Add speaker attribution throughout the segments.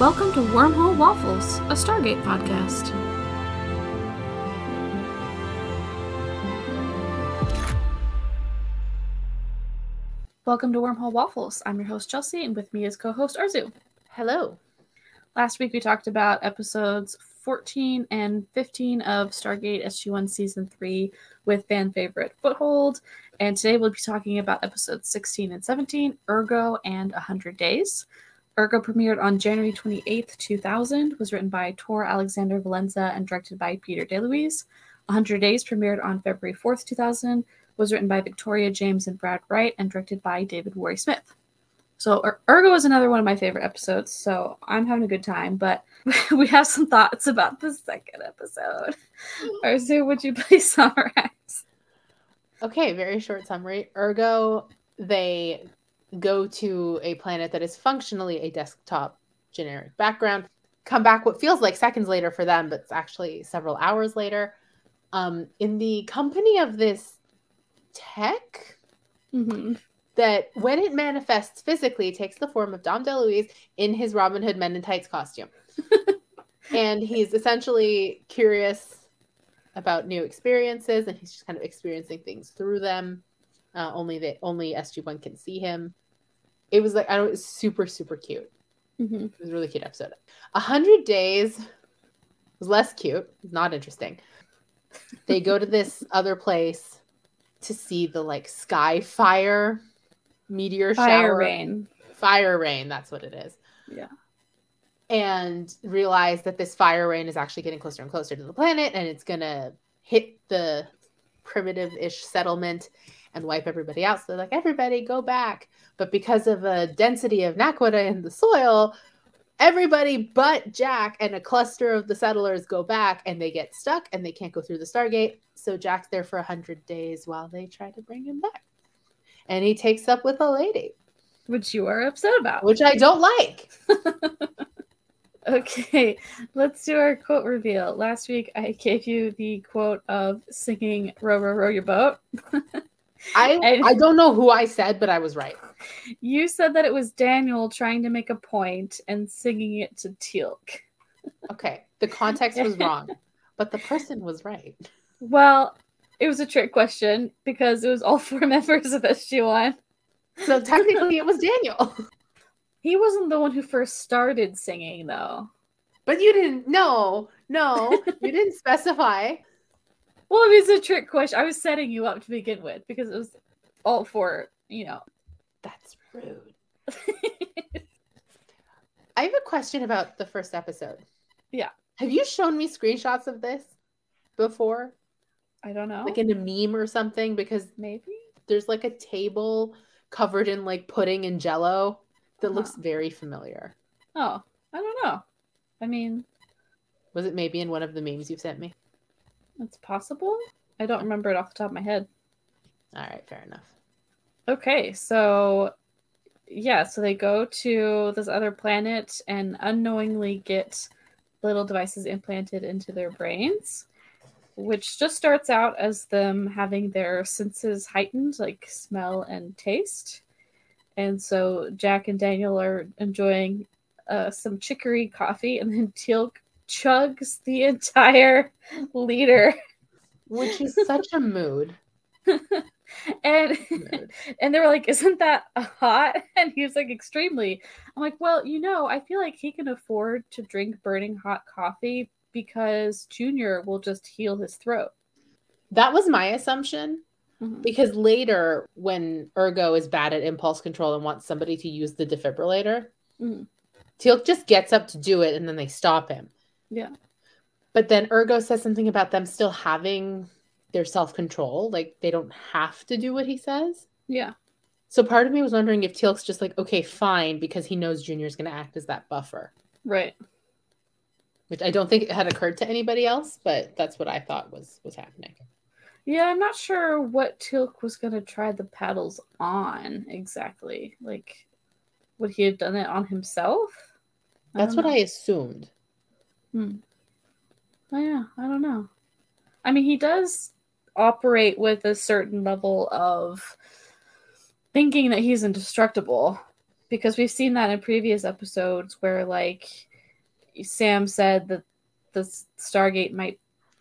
Speaker 1: Welcome to Wormhole Waffles, a Stargate podcast. Welcome to Wormhole Waffles. I'm your host, Chelsea, and with me is co host Arezou.
Speaker 2: Hello.
Speaker 1: Last week we talked about episodes 14 and 15 of Stargate SG1 Season 3 with fan favorite Foothold. And today we'll be talking about episodes 16 and 17, Urgo and 100 Days. Urgo premiered on January 28th, 2000, was written by Tor Alexander Valenza and directed by Peter DeLuise. 100 Days premiered on February 4th, 2000, was written by Victoria James and Brad Wright and directed by David Warry Smith. So er- Urgo is another one of my favorite episodes, so I'm having a good time, but we have some thoughts about the second episode. Arezou, would you please summarize?
Speaker 2: Okay, very short summary. Urgo, they go to a planet that is functionally a desktop generic background, come back what feels like seconds later for them, but it's actually several hours later. Um, in the company of this tech
Speaker 1: Mm-hmm.
Speaker 2: that when it manifests physically takes the form of Dom DeLuise in his Robin Hood Men in Tights costume. and he's essentially curious about new experiences and he's just kind of experiencing things through them. Uh, only that only SG1 can see him. It was like I don't it was super, super cute.
Speaker 1: Mm-hmm.
Speaker 2: It was a really cute episode. A hundred days was less cute, not interesting. They go to this other place to see the like sky fire meteor
Speaker 1: Fire
Speaker 2: shower
Speaker 1: rain.
Speaker 2: fire rain that's what it is
Speaker 1: Yeah.
Speaker 2: and realize that this fire rain is actually getting closer and closer to the planet and it's gonna hit the primitive-ish settlement and wipe everybody out so they're like everybody go back but because of a density of naquadah in the soil everybody but jack and a cluster of the settlers go back and they get stuck and they can't go through the stargate so jack's there for 100 days while they try to bring him back and he takes up with a lady
Speaker 1: Which you are upset about.
Speaker 2: which i don't like
Speaker 1: Okay, let's do our quote reveal. Last week I gave you the quote of singing Row, row, row your boat.
Speaker 2: I
Speaker 1: And-
Speaker 2: I don't know who I said, but I was right.
Speaker 1: You said that it was Daniel trying to make a point and singing it to Teal'c.
Speaker 2: Okay, the context was wrong, but the person was right.
Speaker 1: Well, it was a trick question because it was all four members of SG1.
Speaker 2: So technically, it was Daniel.
Speaker 1: He wasn't the one who first started singing, though.
Speaker 2: But you didn't. No, no, you didn't specify.
Speaker 1: Well, it was a trick question. I was setting you up to begin with because it was all for, you know.
Speaker 2: That's rude. I have a question about the first episode.
Speaker 1: Yeah.
Speaker 2: Have you shown me screenshots of this before,
Speaker 1: I don't know.
Speaker 2: like in a meme or something? Because
Speaker 1: Maybe.
Speaker 2: there's like a table covered in like pudding and jello that
Speaker 1: Uh-huh.
Speaker 2: looks very familiar.
Speaker 1: Oh, I don't know. I mean,
Speaker 2: Was it maybe in one of the memes you've sent me?
Speaker 1: It's possible. I don't remember it off the top of my head.
Speaker 2: All right, fair enough.
Speaker 1: Okay, so yeah, so they go to this other planet and unknowingly get little devices implanted into their brains, which just starts out as them having their senses heightened, like smell and taste. And so Jack and Daniel are enjoying uh, some chicory coffee, and then Teal chugs the entire liter.
Speaker 2: Which is such a mood.
Speaker 1: and
Speaker 2: mood.
Speaker 1: and they were like, "Isn't that hot?" And he was like, "Extremely." I'm like, "Well, you know, I feel like he can afford to drink burning hot coffee because Junior will just heal his throat."
Speaker 2: That was my assumption
Speaker 1: Mhm.
Speaker 2: because later, when Urgo is bad at impulse control and wants somebody to use the defibrillator,
Speaker 1: Mhm.
Speaker 2: Teal just gets up to do it and then they stop him.
Speaker 1: Yeah.
Speaker 2: But then Urgo says something about them still having their self control. Like they don't have to do what he says.
Speaker 1: Yeah.
Speaker 2: So part of me was wondering if Teal'c's just like, okay, fine, because he knows Junior's going to act as that buffer,
Speaker 1: Right.
Speaker 2: which I don't think it had occurred to anybody else, but that's what I thought was was happening.
Speaker 1: Yeah, I'm not sure what Teal'c was gonna try the paddles on exactly. Like, would he have done it on himself?
Speaker 2: That's what I assumed.
Speaker 1: Hmm. Oh, yeah, I don't know. I mean, he does operate with a certain level of thinking that he's indestructible because we've seen that in previous episodes where like Sam said that the Stargate might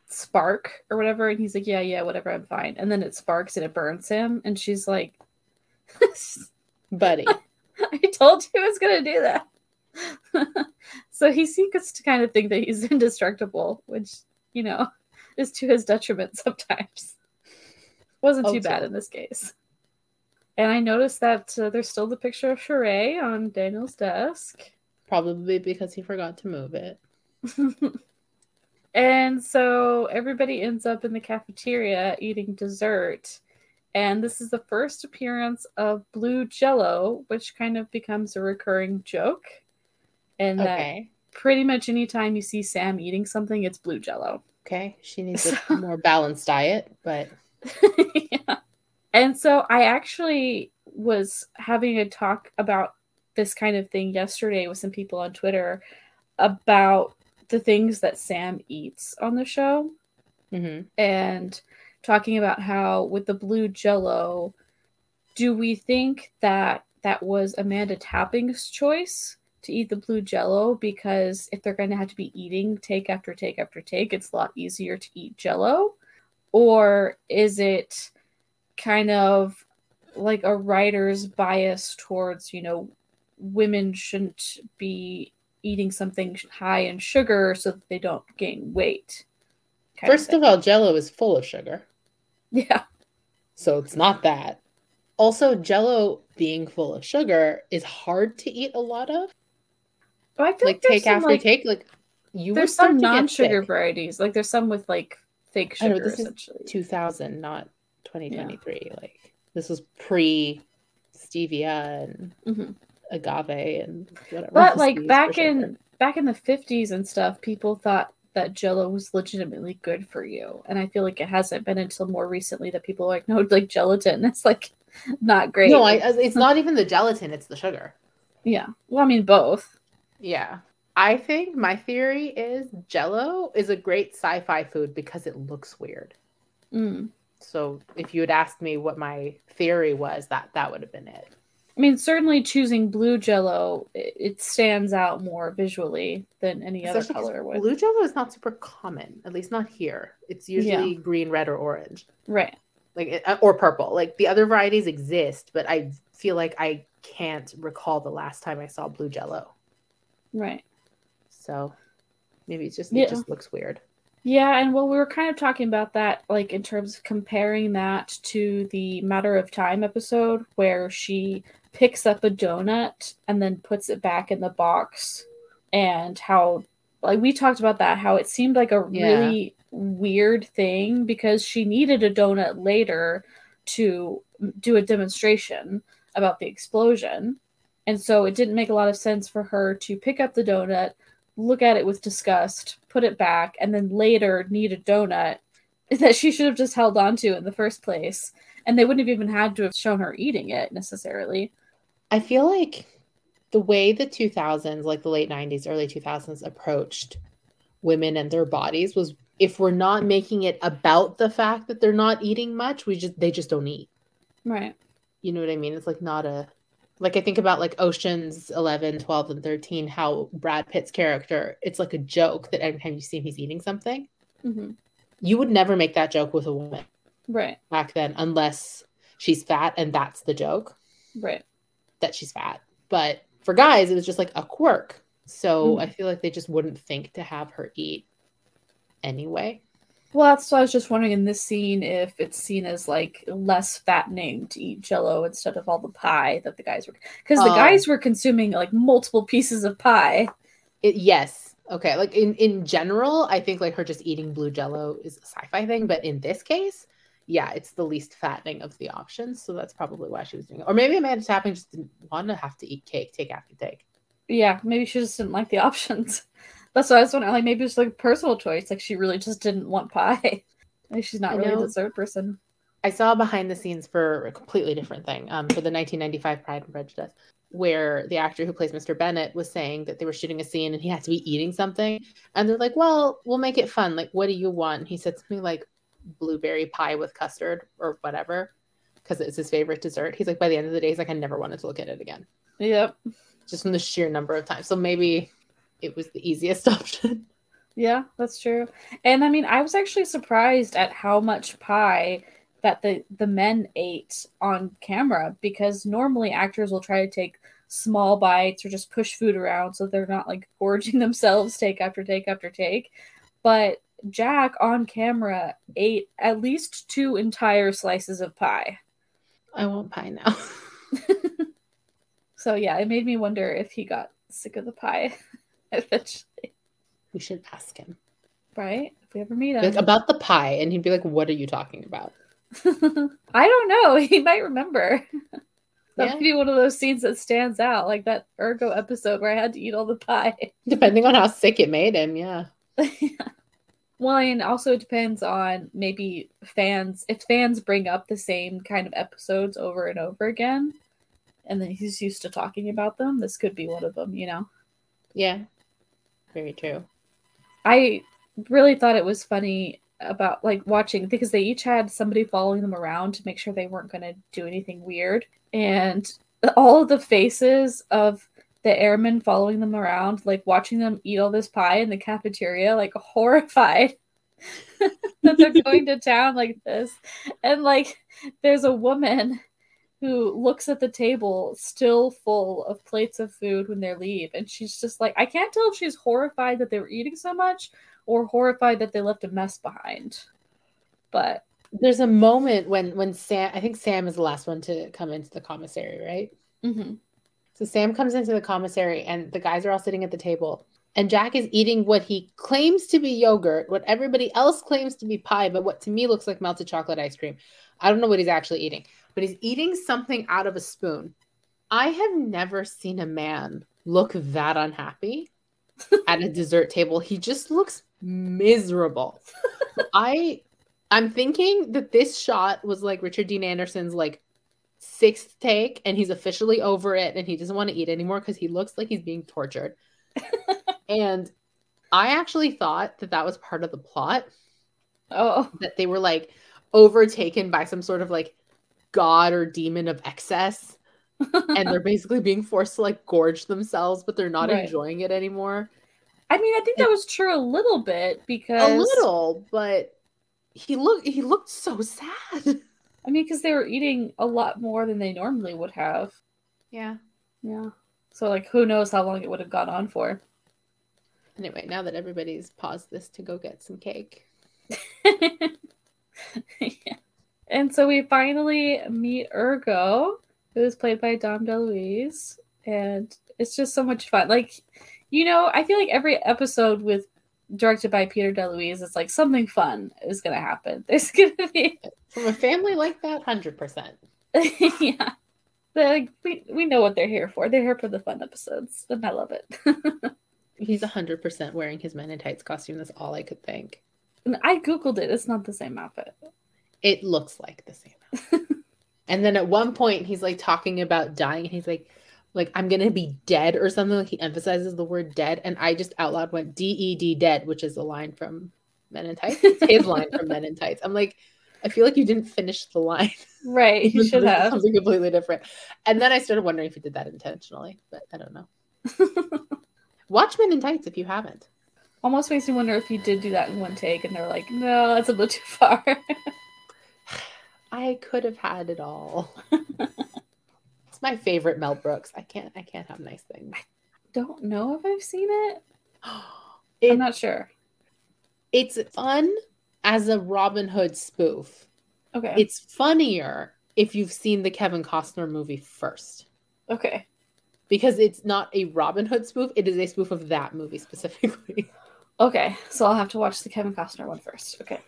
Speaker 1: spark or whatever, and he's like, "Yeah, yeah, whatever, I'm fine." And then it sparks and it burns him, and she's like,
Speaker 2: Buddy.
Speaker 1: I told you I was gonna do that. so he seems to kind of think that he's indestructible, which you know is to his detriment sometimes. Wasn't too bad in this case. And I noticed that uh, there's still the picture of Sha're on Daniel's desk.
Speaker 2: Probably because he forgot to move it.
Speaker 1: and so everybody ends up in the cafeteria eating dessert. And this is the first appearance of blue jello, which kind of becomes a recurring joke. And okay. that pretty much anytime you see Sam eating something, it's blue jello.
Speaker 2: Okay. She needs so... a more balanced diet, but
Speaker 1: yeah. And so I actually was having a talk about this kind of thing yesterday with some people on Twitter about the things that Sam eats on the show. Mm-hmm. And talking about how with the blue jello, do we think that that was Amanda Tapping's choice to eat the blue jello? Because if they're going to have to be eating take after take after take, it's a lot easier to eat jello. Or is it kind of like a writer's bias towards, you know, women shouldn't be eating something high in sugar so that they don't gain weight.
Speaker 2: First of, of all, jello is full of sugar.
Speaker 1: Yeah.
Speaker 2: So it's not that. Also, jello being full of sugar is hard to eat a lot of.
Speaker 1: Oh, I feel
Speaker 2: like, like take some, after like, take, like
Speaker 1: you there's some non-sugar varieties. Like there's some with like fake sugar. Know, this essentially.
Speaker 2: is 2000, not 2023. Yeah. Like this was pre stevia and mm-hmm. agave and whatever.
Speaker 1: But like back in back in the 50s and stuff, people thought that jello was legitimately good for you. And I feel like it hasn't been until more recently that people are like, no, like gelatin. It's like not great.
Speaker 2: No, I, it's not even the gelatin, it's the sugar.
Speaker 1: Yeah. Well, I mean, both.
Speaker 2: Yeah. I think my theory is jello is a great sci fi food because it looks weird. Mm. So if you had asked me what my theory was, that that would have been it.
Speaker 1: I mean, certainly choosing blue jello, it, it stands out more visually than any other color would.
Speaker 2: Blue jello is not super common, at least not here. It's usually yeah. green, red, or orange.
Speaker 1: Right.
Speaker 2: Like uh, or purple. Like the other varieties exist, but I feel like I can't recall the last time I saw blue jello.
Speaker 1: Right.
Speaker 2: So maybe it's just yeah. it just looks weird.
Speaker 1: Yeah, and well, we were kind of talking about that, like in terms of comparing that to the Matter of Time episode where she picks up a donut and then puts it back in the box and how like we talked about that how it seemed like a yeah. really weird thing because she needed a donut later to do a demonstration about the explosion and so it didn't make a lot of sense for her to pick up the donut look at it with disgust put it back and then later need a donut that she should have just held on to in the first place and they wouldn't have even had to have shown her eating it necessarily
Speaker 2: I feel like the way the 2000s, like the late 90s, early 2000s approached women and their bodies was if we're not making it about the fact that they're not eating much, we just they just don't eat.
Speaker 1: Right.
Speaker 2: You know what I mean? It's like not a like I think about like Oceans 11, 12 and 13 how Brad Pitt's character, it's like a joke that every time you see him he's eating something. Mm-hmm. You would never make that joke with a woman.
Speaker 1: Right.
Speaker 2: Back then unless she's fat and that's the joke.
Speaker 1: Right
Speaker 2: that she's fat. But for guys, it was just like a quirk. So mm. I feel like they just wouldn't think to have her eat anyway.
Speaker 1: Well, that's why I was just wondering in this scene if it's seen as like less fattening to eat jello instead of all the pie that the guys were because the um, guys were consuming like multiple pieces of pie.
Speaker 2: It, yes. Okay. Like in in general, I think like her just eating blue jello is a sci-fi thing, but in this case, yeah, it's the least fattening of the options. So that's probably why she was doing it. Or maybe Amanda Tapping just didn't want to have to eat cake take after take.
Speaker 1: Yeah, maybe she just didn't like the options. That's why I was wondering. Like maybe it's like a personal choice. Like she really just didn't want pie. like she's not really a dessert person.
Speaker 2: I saw behind the scenes for a completely different thing. Um, for the 1995 Pride and Prejudice, where the actor who plays Mr. Bennet was saying that they were shooting a scene and he had to be eating something, and they're like, "Well, we'll make it fun. Like, what do you want?" And he said something like, blueberry pie with custard or whatever because it's his favorite dessert. He's like, by the end of the day, he's like, I never wanted to look at it again.
Speaker 1: Yep.
Speaker 2: Just from the sheer number of times. So maybe it was the easiest option.
Speaker 1: Yeah, that's true. And I mean, I was actually surprised at how much pie that the the men ate on camera because normally actors will try to take small bites or just push food around so they're not like gorging themselves take after take after take. But Jack on camera ate at least two entire slices of pie.
Speaker 2: I want pie now.
Speaker 1: so yeah, it made me wonder if he got sick of the pie eventually.
Speaker 2: We should ask him.
Speaker 1: Right? If we ever meet him.
Speaker 2: Like, about the pie, and he'd be like, What are you talking about?
Speaker 1: I don't know. He might remember. That yeah. might be one of those scenes that stands out, like that Urgo episode where I had to eat all the pie.
Speaker 2: Depending on how sick it made him, yeah.
Speaker 1: yeah. Well, and also it depends on maybe fans. If fans bring up the same kind of episodes over and over again, and then he's used to talking about them, this could be one of them, you know?
Speaker 2: Yeah. Very true.
Speaker 1: I really thought it was funny about like watching because they each had somebody following them around to make sure they weren't going to do anything weird and all of the faces of the airmen following them around like watching them eat all this pie in the cafeteria like horrified that they're going to town like this and like there's a woman who looks at the table still full of plates of food when they leave and she's just like i can't tell if she's horrified that they were eating so much or horrified that they left a mess behind. But
Speaker 2: there's a moment when when Sam, I think Sam is the last one to come into the commissary, right?
Speaker 1: Mm-hmm.
Speaker 2: So Sam comes into the commissary, and the guys are all sitting at the table, and Jack is eating what he claims to be yogurt, what everybody else claims to be pie, but what to me looks like melted chocolate ice cream. I don't know what he's actually eating, but he's eating something out of a spoon. I have never seen a man look that unhappy at a dessert table. He just looks miserable. I I'm thinking that this shot was like Richard Dean Anderson's like sixth take and he's officially over it and he doesn't want to eat anymore because he looks like he's being tortured. and I actually thought that that was part of the plot.
Speaker 1: Oh,
Speaker 2: that they were like overtaken by some sort of like god or demon of excess and they're basically being forced to like gorge themselves but they're not right. enjoying it anymore
Speaker 1: I mean, I think that was true a little bit because
Speaker 2: a little, but he looked he looked so sad.
Speaker 1: I mean, because they were eating a lot more than they normally would have.
Speaker 2: Yeah.
Speaker 1: Yeah. So like who knows how long it would have gone on for.
Speaker 2: Anyway, now that everybody's paused this to go get some cake.
Speaker 1: yeah. And so we finally meet Urgo, who is played by Dom DeLuise, and it's just so much fun. Like you know, I feel like every episode with directed by Peter DeLuise, it's like something fun is going to happen. There's going to be
Speaker 2: from a family like that, hundred percent.
Speaker 1: Yeah, they're like we we know what they're here for. They're here for the fun episodes, and I love it.
Speaker 2: He's hundred percent wearing his Men in Tights costume. That's all I could think.
Speaker 1: And I googled it. It's not the same outfit.
Speaker 2: It looks like the same. and then at one point, he's like talking about dying, and he's like like I'm gonna be dead or something. Like he emphasizes the word dead, and I just out loud went D E D dead, which is a line from Men in Tights. It's his line from Men in Tights. I'm like, I feel like you didn't finish the line.
Speaker 1: Right, you should have
Speaker 2: something completely different. And then I started wondering if he did that intentionally, but I don't know. Watch Men in Tights if you haven't.
Speaker 1: Almost makes me wonder if he did do that in one take, and they're like, no, that's a little too far.
Speaker 2: I could have had it all it's my favorite Mel Brooks. I can't I can't have nice things. I
Speaker 1: don't know if I've seen it. it I'm not sure.
Speaker 2: It's fun as a Robin Hood spoof.
Speaker 1: Okay.
Speaker 2: It's funnier if you've seen the Kevin Costner movie first.
Speaker 1: Okay.
Speaker 2: Because it's not a Robin Hood spoof, it is a spoof of that movie specifically.
Speaker 1: Okay, so I'll have to watch the Kevin Costner one first. Okay.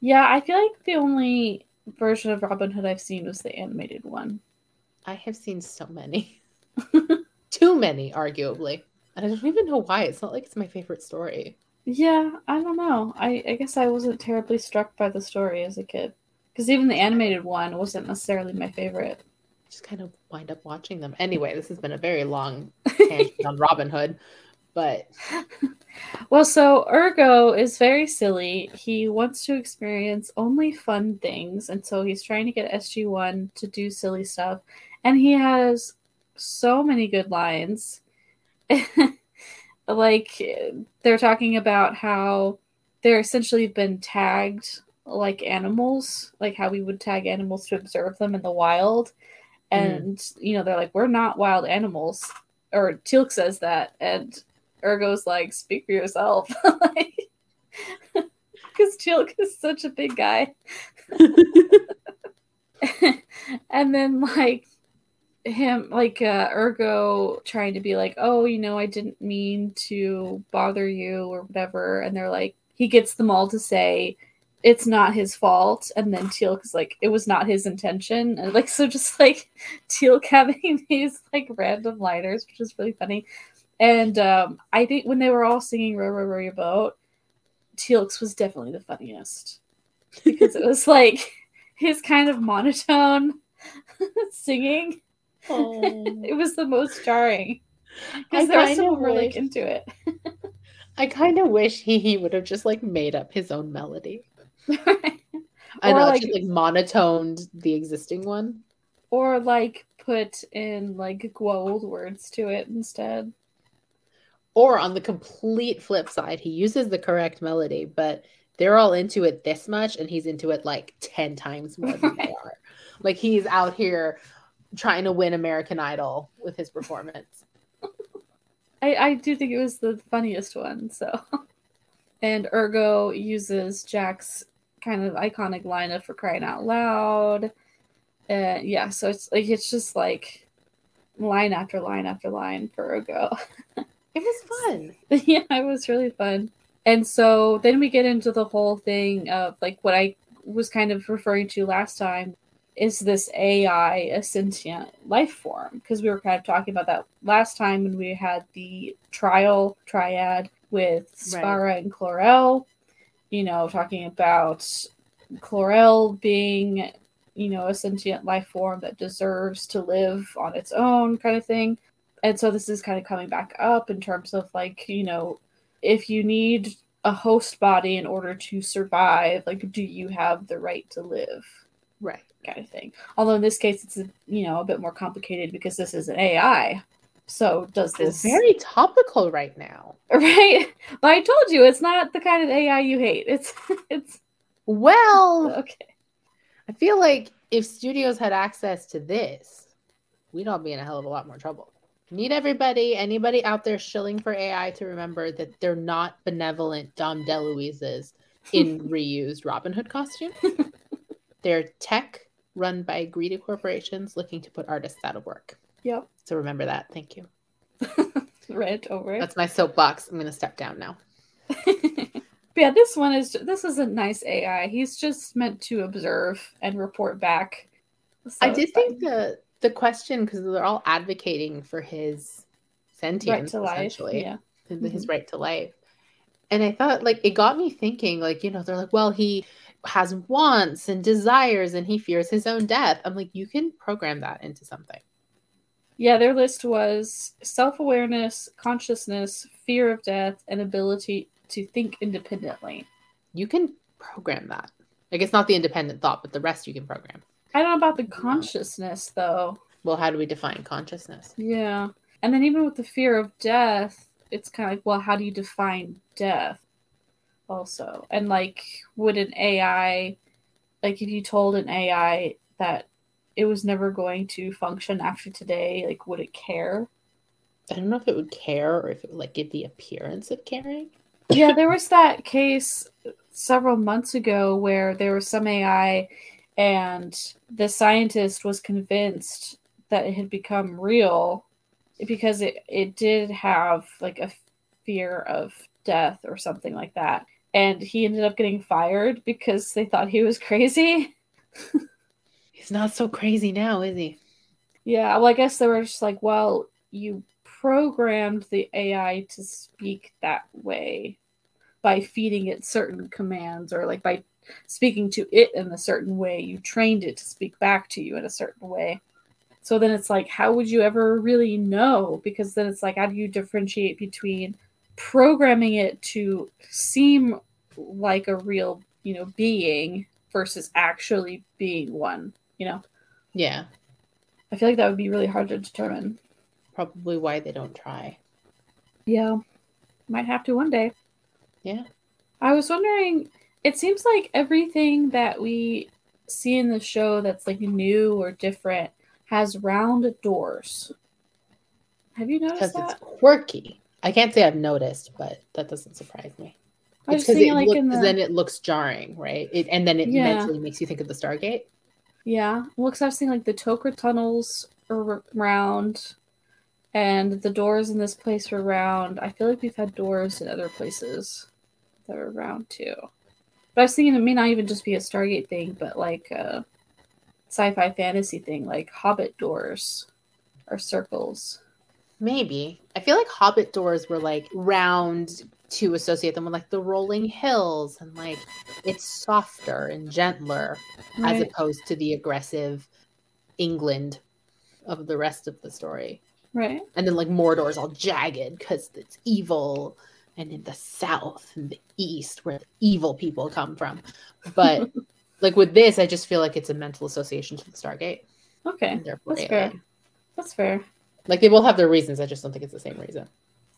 Speaker 2: Yeah.
Speaker 1: I feel like the only version of Robin Hood I've seen was the animated one.
Speaker 2: I have seen so many. Too many, arguably. And I don't even know why. It's not like it's my favorite story.
Speaker 1: Yeah, I don't know. I, I guess I wasn't terribly struck by the story as a kid. Because even the animated one wasn't necessarily my favorite.
Speaker 2: Just kind of wind up watching them. Anyway, this has been a very long tangent on Robin Hood, but.
Speaker 1: well, so Urgo is very silly. He wants to experience only fun things, and so he's trying to get SG1 to do silly stuff and he has so many good lines. like they're talking about how they're essentially been tagged like animals, like how we would tag animals to observe them in the wild. And mm. you know, they're like, we're not wild animals. Or Teal'c says that, and Urgo's like, speak for yourself. Because Teal'c is such a big guy. and then like him like uh urgo trying to be like oh you know i didn't mean to bother you or whatever and they're like he gets them all to say it's not his fault and then teal'c is like it was not his intention and like so just like teal'c having these like random liners which is really funny and um i think when they were all singing row row row your boat teal'c's was definitely the funniest because it was like his kind of monotone singing Oh. it was the most jarring because the rest of them were like into it.
Speaker 2: I kind of wish he he would have just like made up his own melody. I know, like, just like monotoned the existing one,
Speaker 1: or like put in like gold words to it instead.
Speaker 2: Or on the complete flip side, he uses the correct melody, but they're all into it this much, and he's into it like ten times more than they are. Like he's out here trying to win American Idol with his performance.
Speaker 1: I, I do think it was the funniest one. So, and Urgo uses Jack's kind of iconic line of "For crying out loud," and yeah, so it's like it's just like line after line after line for Urgo.
Speaker 2: It was fun.
Speaker 1: yeah, it was really fun. And so then we get into the whole thing of like what I was kind of referring to last time is this AI a sentient life form? Because we were kind of talking about that last time when we had the trial triad with Skaara right. and Klorel, you know, talking about Klorel being, you know, a sentient life form that deserves to live on its own kind of thing. And so this is kind of coming back up in terms of like, you know, if you need a host body in order to survive, like, do you have the right to live?
Speaker 2: Right
Speaker 1: kind of thing. Although in this case, it's a, you know a bit more complicated because this is an AI. So does this
Speaker 2: it's very topical right now?
Speaker 1: Right, but I told you it's not the kind of AI you hate. It's it's
Speaker 2: well okay. I feel like if studios had access to this, we'd all be in a hell of a lot more trouble. Need everybody, anybody out there shilling for AI to remember that they're not benevolent Dom DeLuise's in reused Robin Hood costume. they're tech run by greedy corporations looking to put artists out of work.
Speaker 1: Yep.
Speaker 2: So remember that. Thank you.
Speaker 1: Right over.
Speaker 2: That's my soapbox. I'm going to step down now.
Speaker 1: yeah, this one is this is a nice AI. He's just meant to observe and report back.
Speaker 2: So I did think the the question because they're all advocating for his sentience right essentially, yeah. his, mm-hmm. right to life. And I thought like it got me thinking like you know they're like well he has wants and desires and he fears his own death. I'm like, you can program that into something.
Speaker 1: Yeah, their list was self awareness, consciousness, fear of death, and ability to think independently.
Speaker 2: You can program that. Like, it's not the independent thought, but the rest you can program.
Speaker 1: I don't know about the consciousness, though.
Speaker 2: Well, how do we define consciousness?
Speaker 1: Yeah. And then even with the fear of death, it's kind of like, well, how do you define death? also. And like, would an AI, like, if you told an AI that it was never going to function after today, like, would it care?
Speaker 2: I don't know if it would care or if it would like give the appearance of caring.
Speaker 1: yeah, there was that case several months ago where there was some AI and the scientist was convinced that it had become real because it, it did have like a fear of death or something like that and he ended up getting fired because they thought he was crazy.
Speaker 2: He's not so crazy now, is he?
Speaker 1: Yeah, well, I guess they were just like, well, you programmed the AI to speak that way by feeding it certain commands or like by speaking to it in a certain way. You trained it to speak back to you in a certain way. So then it's like, how would you ever really know? Because then it's like, how do you differentiate between programming it to seem like a real, you know, being versus actually being one, you know?
Speaker 2: Yeah.
Speaker 1: I feel like that would be really hard to determine.
Speaker 2: Probably why they don't try.
Speaker 1: Yeah. Might have to one day.
Speaker 2: Yeah.
Speaker 1: I was wondering, it seems like everything that we see in the show that's like new or different has round doors. Have you noticed
Speaker 2: Because it's
Speaker 1: that?
Speaker 2: quirky. I can't say I've noticed, but that doesn't surprise me.
Speaker 1: I
Speaker 2: It's because it
Speaker 1: like
Speaker 2: look-
Speaker 1: the
Speaker 2: then it looks jarring, right? It, and then it
Speaker 1: Yeah.
Speaker 2: mentally makes you think of the Stargate.
Speaker 1: yeah. Well, because I've seen like the Tok'ra tunnels are round, and the doors in this place were round. I feel like we've had doors in other places that are round too. But I was thinking it may not even just be a Stargate thing, but like a sci-fi fantasy thing, like Hobbit doors or circles.
Speaker 2: Maybe. I feel like Hobbit doors were like round to associate them with like the rolling hills and like it's softer and gentler as opposed to the aggressive England of the rest of the story.
Speaker 1: Right.
Speaker 2: And then like Mordor's all jagged because it's evil and in the south and the east where the evil people come from. But like with this, I just feel like it's a mental association to the Stargate.
Speaker 1: Okay. That's fair.
Speaker 2: alien.
Speaker 1: That's fair.
Speaker 2: Like they both have their reasons. I just don't think it's the same reason.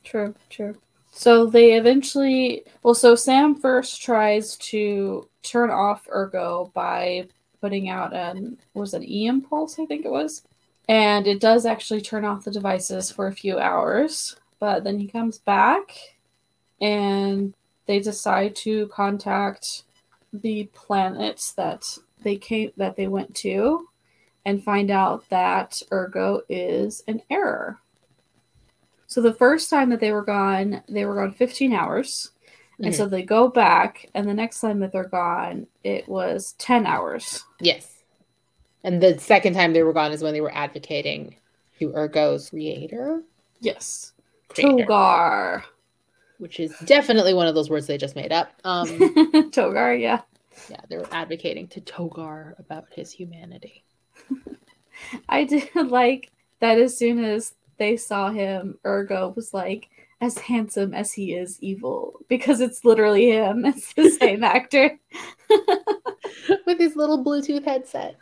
Speaker 1: True, true. So they eventually, well, so Sam first tries to turn off Urgo by putting out an was an E impulse, I think it was, and it does actually turn off the devices for a few hours. But then he comes back, and they decide to contact the planets that they came that they went to, and find out that Urgo is an error. So the first time that they were gone, they were gone 15 hours. And
Speaker 2: Mhm.
Speaker 1: so they go back, and the next time that they're gone, it was 10 hours.
Speaker 2: Yes. And the second time they were gone is when they were advocating to Urgo's creator,
Speaker 1: Yes.
Speaker 2: Creator.
Speaker 1: Togar.
Speaker 2: Which is definitely one of those words they just made up. Um,
Speaker 1: Togar, yeah.
Speaker 2: yeah, they were advocating to Togar about his humanity.
Speaker 1: I did like that as soon as they saw him, Urgo was like, as handsome as he is evil, because it's literally him. It's the same actor.
Speaker 2: With his little Bluetooth headset.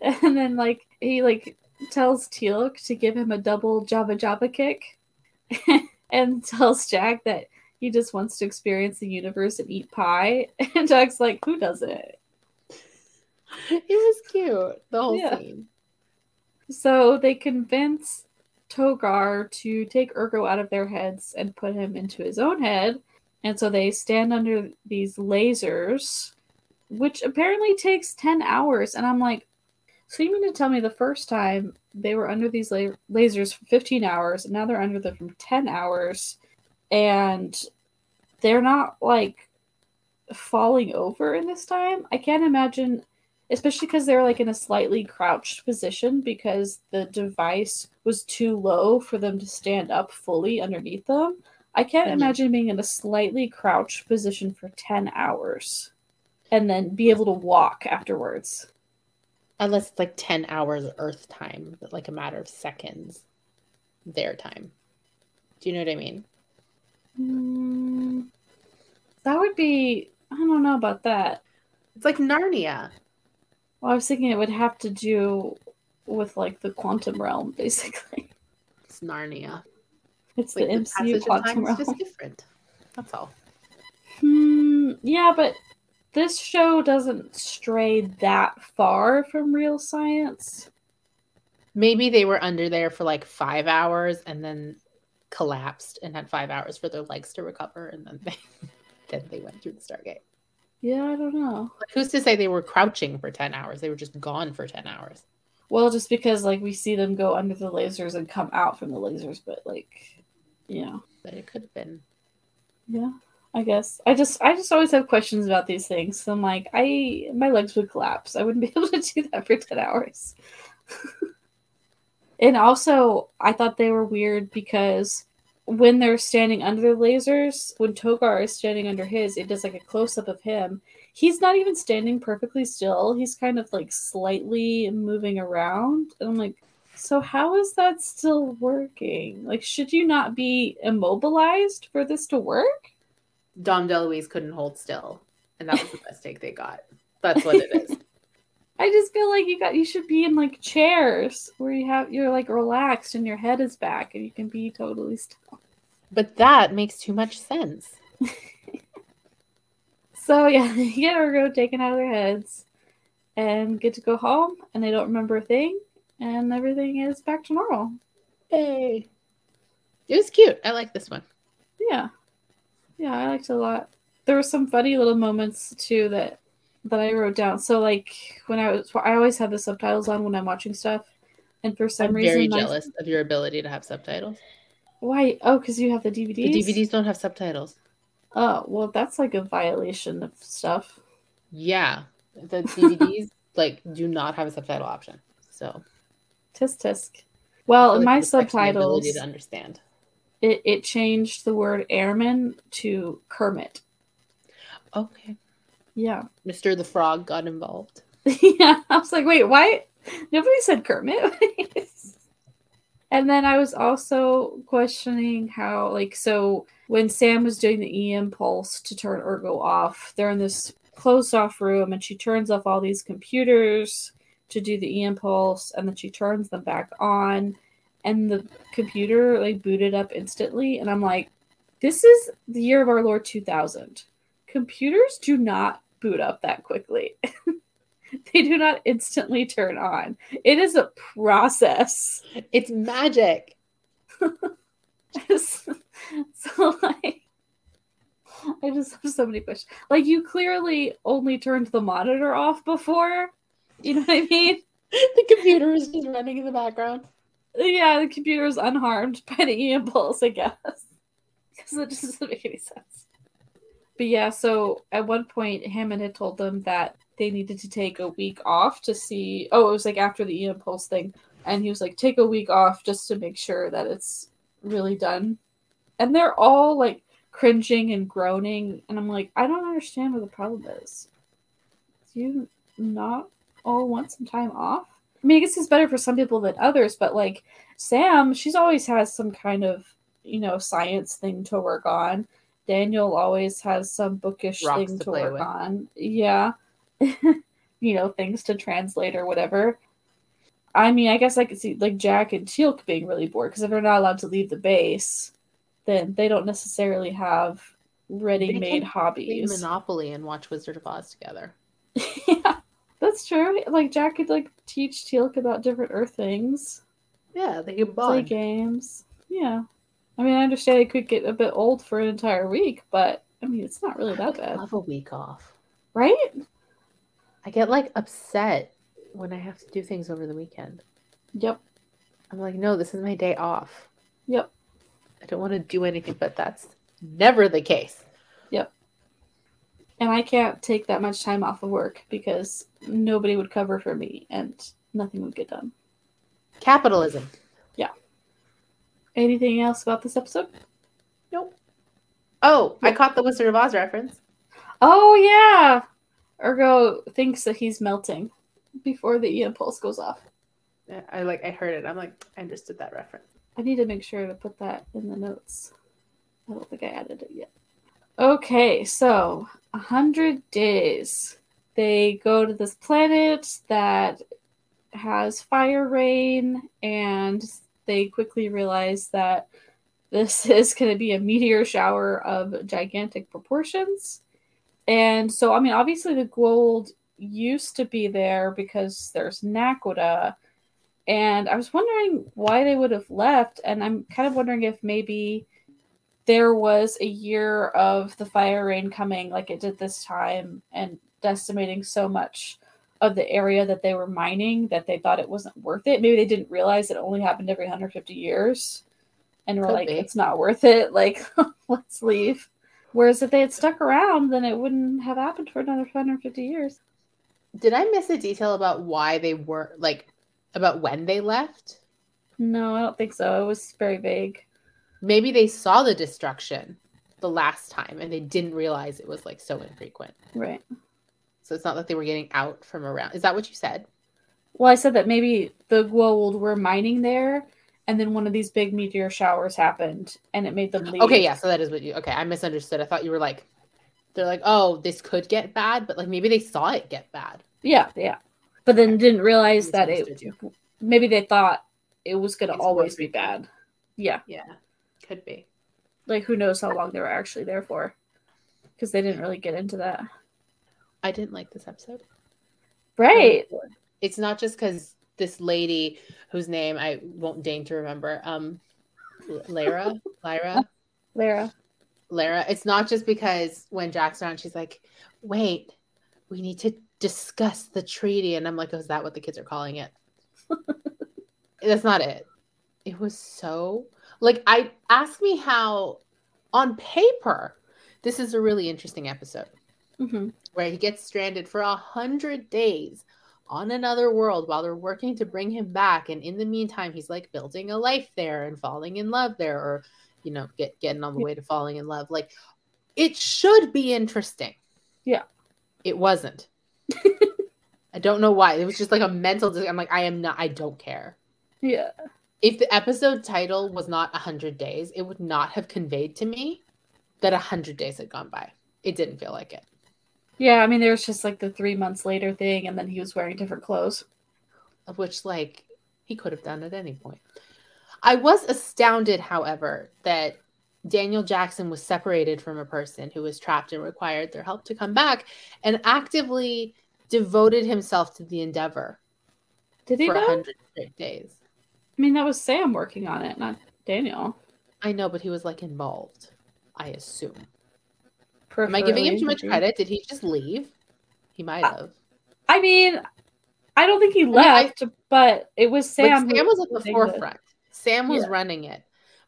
Speaker 1: and then like he like tells Teal'c to give him a double Java Java kick, and tells Jack that he just wants to experience the universe and eat pie. And Jack's like, "Who does
Speaker 2: it? It was cute, the whole
Speaker 1: Yeah.
Speaker 2: scene.
Speaker 1: So they convince Togar to take Urgo out of their heads and put him into his own head. And so they stand under these lasers, which apparently takes 10 hours. And I'm like, so you mean to tell me the first time they were under these la- lasers for 15 hours, and now they're under them for 10 hours, and they're not like falling over in this time? I can't imagine especially because they're like in a slightly crouched position because the device was too low for them to stand up fully underneath them. I can't
Speaker 2: Mhm.
Speaker 1: imagine being in a slightly crouched position for 10 hours and then be able to walk afterwards.
Speaker 2: Unless it's like 10 hours Earth time, but like a matter of seconds their time. Do you know what I mean?
Speaker 1: Hmm, that would be, I don't know about that.
Speaker 2: It's like Narnia.
Speaker 1: Well, I was thinking it would have to do with like the quantum realm, basically.
Speaker 2: It's Narnia.
Speaker 1: It's
Speaker 2: Like
Speaker 1: the
Speaker 2: the
Speaker 1: MCU
Speaker 2: of
Speaker 1: quantum realm.
Speaker 2: is just different. That's all.
Speaker 1: Hmm, yeah, but this show doesn't stray that far from real science.
Speaker 2: Maybe they were under there for like five hours and then collapsed and had five hours for their legs to recover, and then they then they went through the Stargate.
Speaker 1: Yeah, I don't know.
Speaker 2: Like, who's to say they were crouching for ten hours? They were just gone for ten hours.
Speaker 1: Well, just because like we see them go under the lasers and come out from the lasers, but like, yeah.
Speaker 2: But it could have been.
Speaker 1: yeah. I guess I just I just always have questions about these things. So I'm like, I my legs would collapse. I wouldn't be able to do that for ten hours. and also, I thought they were weird because when they're standing under the lasers, when Togar is standing under his, it does like a close up of him. He's not even standing perfectly still. He's kind of like slightly moving around. And I'm like, so how is that still working? Like, should you not be immobilized for this to work?
Speaker 2: Dom DeLuise couldn't hold still, and that was the best take they got. That's what it is.
Speaker 1: I just feel like you got you should be in like chairs where you have you're like relaxed and your head is back and you can be totally still.
Speaker 2: But that makes too much sense.
Speaker 1: So yeah, they get Urgo taken out of their heads and get to go home and they don't remember a thing and everything is back to normal.
Speaker 2: Hey. It was cute. I like this one.
Speaker 1: Yeah. Yeah, I liked it a lot. There were some funny little moments too that that I wrote down. So like when I was I always have the subtitles on when I'm watching stuff. And for some reason,
Speaker 2: I'm
Speaker 1: reason
Speaker 2: very
Speaker 1: my-
Speaker 2: jealous of your ability to have subtitles.
Speaker 1: Why? Oh, because you have the DVDs.
Speaker 2: The DVDs don't have subtitles.
Speaker 1: Oh, well, that's like a violation of stuff.
Speaker 2: Yeah. The DVDs like do not have a subtitle option. So
Speaker 1: Tisk tisk. Well,
Speaker 2: I
Speaker 1: in
Speaker 2: feel like
Speaker 1: my
Speaker 2: my
Speaker 1: subtitles,
Speaker 2: ability to understand.
Speaker 1: It, it changed the word airman to Kermit.
Speaker 2: Okay.
Speaker 1: Yeah.
Speaker 2: Mr. the Frog got involved.
Speaker 1: yeah. I was like, wait, why? Nobody said Kermit. and then I was also questioning how, like, so when Sam was doing the E impulse to turn Urgo off, they're in this closed off room and she turns off all these computers to do the E impulse and then she turns them back on and the computer like booted up instantly. And I'm like, this is the year of our Lord 2000. Computers do not boot up that quickly. they do not instantly turn on. It is a process.
Speaker 2: It's magic.
Speaker 1: so like I just have so many questions. Like you clearly only turned the monitor off before. You know what I mean?
Speaker 2: the computer is just running in the background.
Speaker 1: Yeah, the computer is unharmed by the impulse, I guess. Because it just doesn't make any sense. But yeah, so at one point Hammond had told them that they needed to take a week off to see oh, it was like after the impulse thing. And he was like, take a week off just to make sure that it's really done. And they're all like cringing and groaning. And I'm like, I don't understand what the problem is. Do you not all want some time off? I mean, I guess it's better for some people than others, but like Sam, she's always has some kind of, you know, science thing to work on. Daniel always has some bookish
Speaker 2: Rocks
Speaker 1: thing
Speaker 2: to
Speaker 1: to, work
Speaker 2: with.
Speaker 1: on. Yeah. you know, things to translate or whatever. I mean, I guess I could see like Jack and Teal'c being really bored because if they're not allowed to leave the base, then they don't necessarily have ready-made hobbies.
Speaker 2: Monopoly and watch Wizard of Oz together.
Speaker 1: yeah, that's true. Like Jack could like teach Teal'c about different Earth things,
Speaker 2: Yeah, they can
Speaker 1: play games. Yeah, I mean, I understand it could get a bit old for an entire week, but I mean, it's not really that bad,
Speaker 2: love a week off.
Speaker 1: right?
Speaker 2: I get like upset when I have to do things over the weekend.
Speaker 1: Yep,
Speaker 2: I'm like, no, this is my day off.
Speaker 1: yep.
Speaker 2: I don't want to do anything, but that's never the case.
Speaker 1: And I can't take that much time off of work because nobody would cover for me, and nothing would get done.
Speaker 2: Capitalism. Yeah.
Speaker 1: Anything else about this episode?
Speaker 2: Nope. Oh, I caught the Wizard of Oz reference.
Speaker 1: Oh yeah, Urgo thinks that he's melting before the E impulse goes off.
Speaker 2: I- I like I heard it. I'm like, I understood that reference.
Speaker 1: I need to make sure to put that in the notes. I don't think I added it yet. Okay, so a hundred days. They go to this planet that has fire rain, and they quickly realize that this is going to be a meteor shower of gigantic proportions. And so, I mean, obviously, the Goa'uld used to be there because there's naquadah. And I was wondering why they would have left. And I'm kind of wondering if maybe there was a year of the fire rain coming like it did this time and decimating so much of the area that they were mining that they thought it wasn't worth it. Maybe they didn't realize it only happened every 150 years. And were
Speaker 2: Could
Speaker 1: like,
Speaker 2: be.
Speaker 1: it's not worth it. Like, let's leave. Whereas if they had stuck around, then it wouldn't have happened for another 150 years.
Speaker 2: Did I miss a detail about why they were like about when they left?
Speaker 1: No, I don't think so. It was very vague.
Speaker 2: Maybe they saw the destruction the last time and they didn't realize it was like so infrequent.
Speaker 1: Right.
Speaker 2: So it's not that they were getting out from around. Is that what you said?
Speaker 1: Well, I said that maybe the Goa'uld were mining there, and then one of these big meteor showers happened, and it made them leave.
Speaker 2: Okay, yeah, so that is what you Okay, I misunderstood. I thought you were like they're like, "Oh, this could get bad," but like maybe they saw it get bad.
Speaker 1: yeah, yeah. but then didn't realize that it
Speaker 2: you.
Speaker 1: maybe they thought it was going to always be bad. Yeah,
Speaker 2: Yeah, could be.
Speaker 1: like who knows how long they were actually there for because they didn't really get into that.
Speaker 2: I didn't like this episode.
Speaker 1: Right.
Speaker 2: It's not just because this lady whose name I won't deign to remember, um, Lara, Lyra, Lyra,
Speaker 1: Lara.
Speaker 2: Lara. It's not just because when Jack's around, she's like, "Wait, we need to discuss the treaty," and I'm like, "Oh, "Is that what the kids are calling it?" That's not it. It was so like I ask me how on paper this is a really interesting episode.
Speaker 1: hmm
Speaker 2: where he gets stranded for a hundred days on another world while they're working to bring him back. And in the meantime, he's like building a life there and falling in love there, or you know, get getting on the way to falling in love. Like it should be interesting.
Speaker 1: Yeah.
Speaker 2: It wasn't. I don't know why. It was just like a mental. I'm like, I am not. I don't care.
Speaker 1: Yeah.
Speaker 2: If the episode title was not a hundred days, it would not have conveyed to me that a hundred days had gone by. It didn't feel like it.
Speaker 1: Yeah. I mean, there was just like the three months later thing, and then he was wearing different clothes.
Speaker 2: of which like he could have done at any point. I was astounded, however, that Daniel Jackson was separated from a person who was trapped and required their help to come back and actively devoted himself to the endeavor
Speaker 1: Did he
Speaker 2: for a hundred days.
Speaker 1: I mean, that was Sam working on it, not Daniel.
Speaker 2: I know, but he was like involved, I assume. Am I giving him too much credit? Did he just leave? He might have.
Speaker 1: I mean, I don't think he
Speaker 2: mean, I-
Speaker 1: left, but it was Sam.
Speaker 2: Sam, was at the forefront. Sam was
Speaker 1: Yeah.
Speaker 2: running it.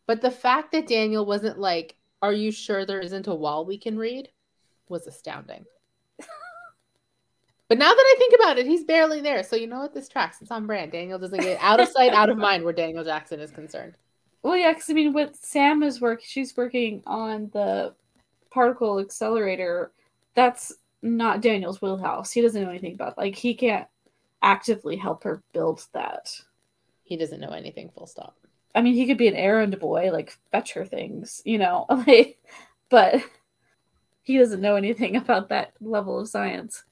Speaker 2: But the fact that Daniel wasn't like, Are you sure there isn't a wall we can read? was astounding. But now that I think about it, he's barely there. So you know what? This tracks. It's on brand. Daniel doesn't get out of sight, out of mind where Daniel Jackson is concerned.
Speaker 1: Well, yeah, because I mean, what Sam is work, she's working on the particle accelerator. That's not Daniel's wheelhouse. He doesn't know anything about. Like, he can't actively help her build that.
Speaker 2: He doesn't know anything, full stop.
Speaker 1: I mean, he could be an errand boy, like fetch her things, you know, like, but he doesn't know anything about that level of science.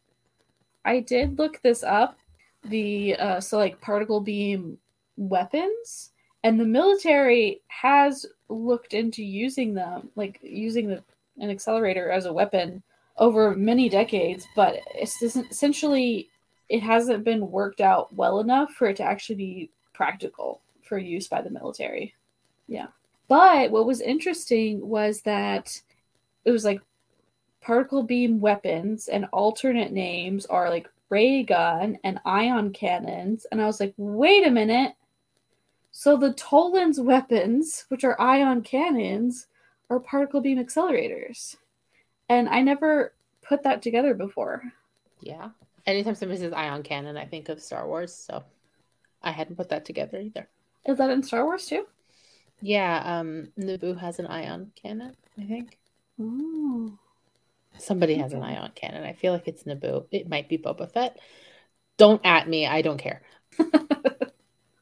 Speaker 1: I did look this up. The uh, so like particle beam weapons, and the military has looked into using them, like using the an accelerator as a weapon over many decades, but it's essentially it hasn't been worked out well enough for it to actually be practical for use by the military. Yeah. But what was interesting was that it was like particle beam weapons and alternate names are like ray gun and ion cannons. And I was like, wait a minute. So the Tollan's weapons, which are ion cannons, are particle beam accelerators. And I never put that together before.
Speaker 2: Yeah. Anytime somebody says ion cannon, I think of Star Wars. So I hadn't put that together either.
Speaker 1: Is that in Star Wars too?
Speaker 2: Yeah, um, Naboo has an ion cannon, I think.
Speaker 1: Oh.
Speaker 2: Somebody has an mm-hmm.
Speaker 1: Okay.
Speaker 2: ion cannon. I feel like it's Naboo. It might be Boba Fett. Don't at me. I don't care.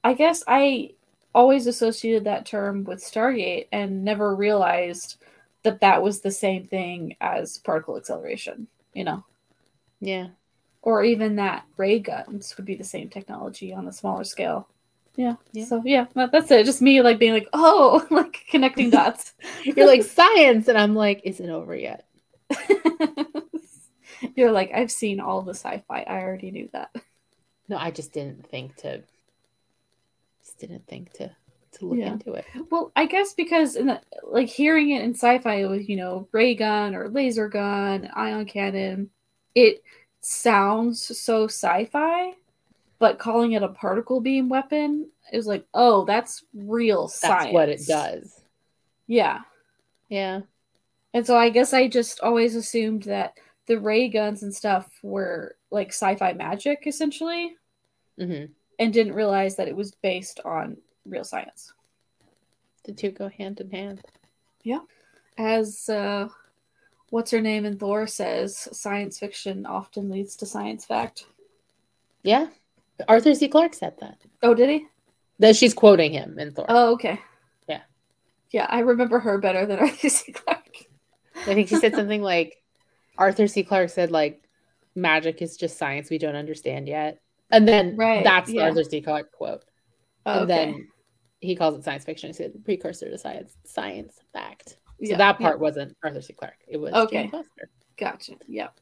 Speaker 1: I guess I always associated that term with Stargate and never realized that that was the same thing as particle acceleration, you know,
Speaker 2: Yeah.
Speaker 1: or even that ray guns would be the same technology on a smaller scale. Yeah.
Speaker 2: Yeah.
Speaker 1: So yeah, that's it. Just me like being like, oh, like connecting dots.
Speaker 2: You're like science, and I'm like, is it over yet?
Speaker 1: You're like, I've seen all the sci-fi. I already knew that.
Speaker 2: No, I just didn't think to. Just didn't think to to look
Speaker 1: Yeah.
Speaker 2: into it.
Speaker 1: Well, I guess because in the, like hearing it in sci-fi with you know ray gun or laser gun, ion cannon, it sounds so sci-fi, but calling it a particle beam weapon is like, oh, that's real
Speaker 2: That's
Speaker 1: science.
Speaker 2: what it does.
Speaker 1: Yeah,
Speaker 2: Yeah.
Speaker 1: And so I guess I just always assumed that the ray guns and stuff were like sci-fi magic essentially,
Speaker 2: hmm
Speaker 1: and didn't realize that it was based on real science.
Speaker 2: The two go hand in hand.
Speaker 1: Yeah, as uh, what's her name in Thor says, science fiction often leads to science fact.
Speaker 2: Yeah. Arthur C. Clarke said that.
Speaker 1: Oh, did he?
Speaker 2: That she's quoting him in Thor.
Speaker 1: Oh, okay.
Speaker 2: Yeah.
Speaker 1: Yeah, I remember her better than Arthur C. Clarke.
Speaker 2: I think she said something like Arthur C. Clarke said like magic is just science we don't understand yet. And then
Speaker 1: Right,
Speaker 2: that's the
Speaker 1: yeah.
Speaker 2: Arthur C. Clarke quote.
Speaker 1: Oh,
Speaker 2: And
Speaker 1: okay.
Speaker 2: then he calls it science fiction. He said precursor to science, science fact. So
Speaker 1: Yeah,
Speaker 2: that
Speaker 1: yeah.
Speaker 2: part wasn't Arthur C. Clarke. It was
Speaker 1: Okay. Gotcha. Yep.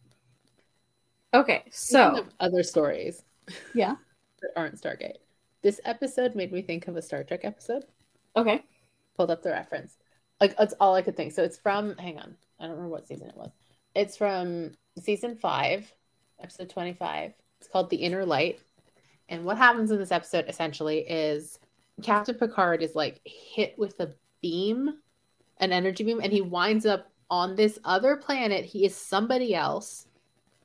Speaker 1: Okay, so
Speaker 2: other stories
Speaker 1: yeah.
Speaker 2: that aren't Stargate. This episode made me think of a Star Trek episode.
Speaker 1: Okay.
Speaker 2: Pulled up the reference. Like that's all I could think. So it's from hang on. I don't remember what season it was. It's from season five, episode 25. It's called The Inner Light. And what happens in this episode essentially is Captain Picard is like hit with a beam, an energy beam, and he winds up on this other planet. He is somebody else,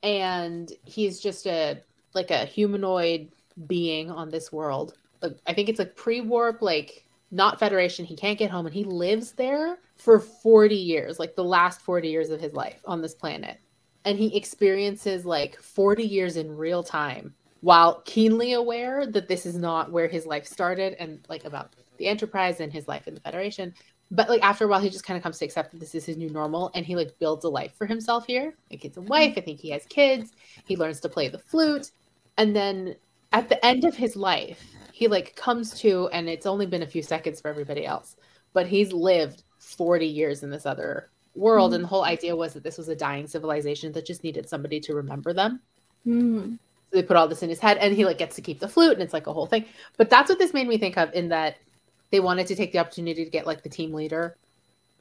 Speaker 2: and he's just a like a humanoid being on this world. Like, I think it's like pre-warp, like not Federation. He can't get home, and he lives there for 40 years, like the last 40 years of his life on this planet. And he experiences like 40 years in real time while keenly aware that this is not where his life started and like about the Enterprise and his life in the Federation. But like after a while, he just kind of comes to accept that this is his new normal and he like builds a life for himself here. Like it's a wife. I think he has kids. He learns to play the flute. And then at the end of his life, he like comes to, and it's only been a few seconds for everybody else, but he's lived 40 years in this other world.
Speaker 1: Mhm.
Speaker 2: And the whole idea was that this was a dying civilization that just needed somebody to remember them.
Speaker 1: Hmm.
Speaker 2: So they put all this in his head and he like gets to keep the flute and it's like a whole thing. But that's what this made me think of in that they wanted to take the opportunity to get like the team leader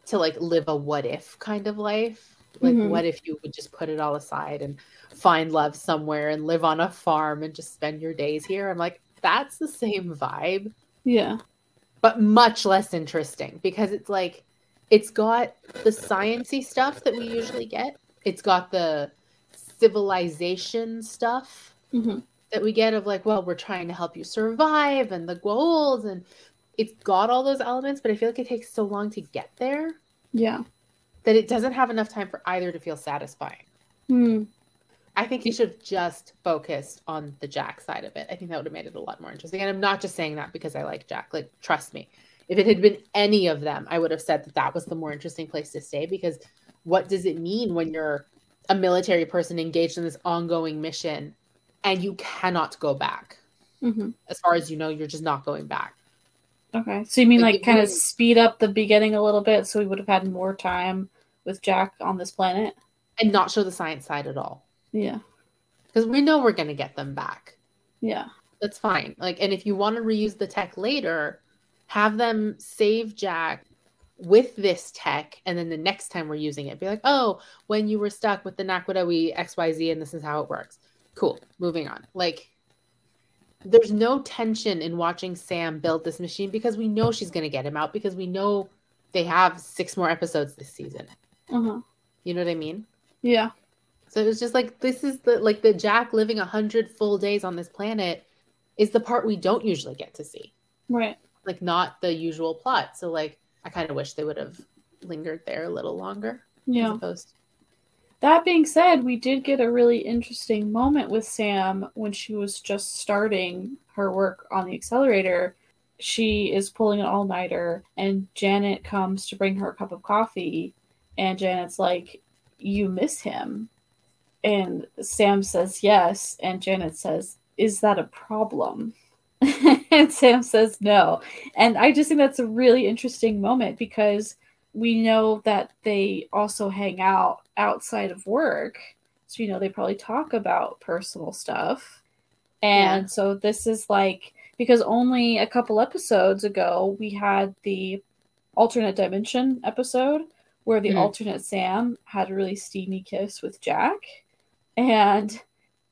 Speaker 2: to like live a what if kind of life. Like
Speaker 1: Mhm.
Speaker 2: what if you would just put it all aside and find love somewhere and live on a farm and just spend your days here? I'm like, that's the same vibe,
Speaker 1: Yeah.
Speaker 2: but much less interesting because it's like it's got the sciency stuff that we usually get. It's got the civilization stuff
Speaker 1: hmm
Speaker 2: that we get of like, well, we're trying to help you survive and the goals and it's got all those elements, but I feel like it takes so long to get there
Speaker 1: Yeah.
Speaker 2: that it doesn't have enough time for either to feel satisfying.
Speaker 1: Hmm.
Speaker 2: I think he should have just focused on the Jack side of it. I think that would have made it a lot more interesting. And I'm not just saying that because I like Jack. Like, trust me, if it had been any of them, I would have said that that was the more interesting place to stay because what does it mean when you're a military person engaged in this ongoing mission and you cannot go back?
Speaker 1: hmm
Speaker 2: As far as you know, you're just not going back.
Speaker 1: Okay. So you mean
Speaker 2: Like,
Speaker 1: like kind of speed up the beginning a little bit so we would have had more time with Jack on this planet?
Speaker 2: and not show the science side at all
Speaker 1: Yeah.
Speaker 2: because we know we're going to get them back
Speaker 1: Yeah.
Speaker 2: that's fine like and if you want to reuse the tech later have them save jack with this tech and then the next time we're using it be like oh when you were stuck with the nakwadawi xyz and this is how it works cool moving on like there's no tension in watching sam build this machine because we know she's going to get him out because we know they have six more episodes this season
Speaker 1: Uh-huh.
Speaker 2: you know what i mean
Speaker 1: Yeah.
Speaker 2: So it was just like this is the like the Jack living a hundred full days on this planet is the part we don't usually get to see.
Speaker 1: Right.
Speaker 2: Like not the usual plot. So like I kind of wish they would have lingered there a little longer.
Speaker 1: Yeah. That being said, we did get a really interesting moment with Sam when she was just starting her work on the accelerator. She is pulling an all nighter, and Janet comes to bring her a cup of coffee. And Janet's like, You miss him. And Sam says yes. And Janet says, Is that a problem? and Sam says no. And I just think that's a really interesting moment because we know that they also hang out outside of work. So, you know, they probably talk about personal stuff. And
Speaker 2: Yeah.
Speaker 1: so this is like, because only a couple episodes ago we had the alternate dimension episode where the
Speaker 2: Mhm.
Speaker 1: alternate Sam had a really steamy kiss with Jack. And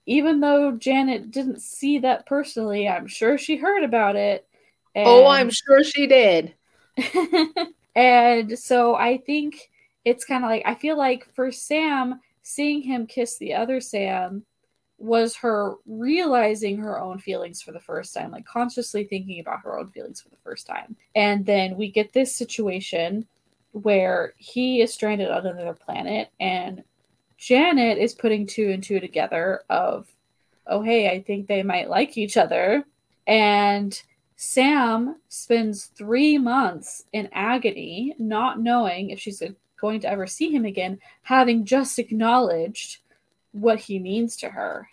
Speaker 1: even though Janet didn't see that personally, I'm sure she heard about it.
Speaker 2: Oh, I'm sure she did.
Speaker 1: and so I think it's kind of like I feel like for Sam, seeing him kiss the other Sam was her realizing her own feelings for the first time, like consciously thinking about her own feelings for the first time. And then we get this situation where he is stranded on another planet and Janet is putting two and two together of, oh, hey, I think they might like each other. And Sam spends three months in agony, not knowing if she's going to ever see him again, having just acknowledged what he means to her.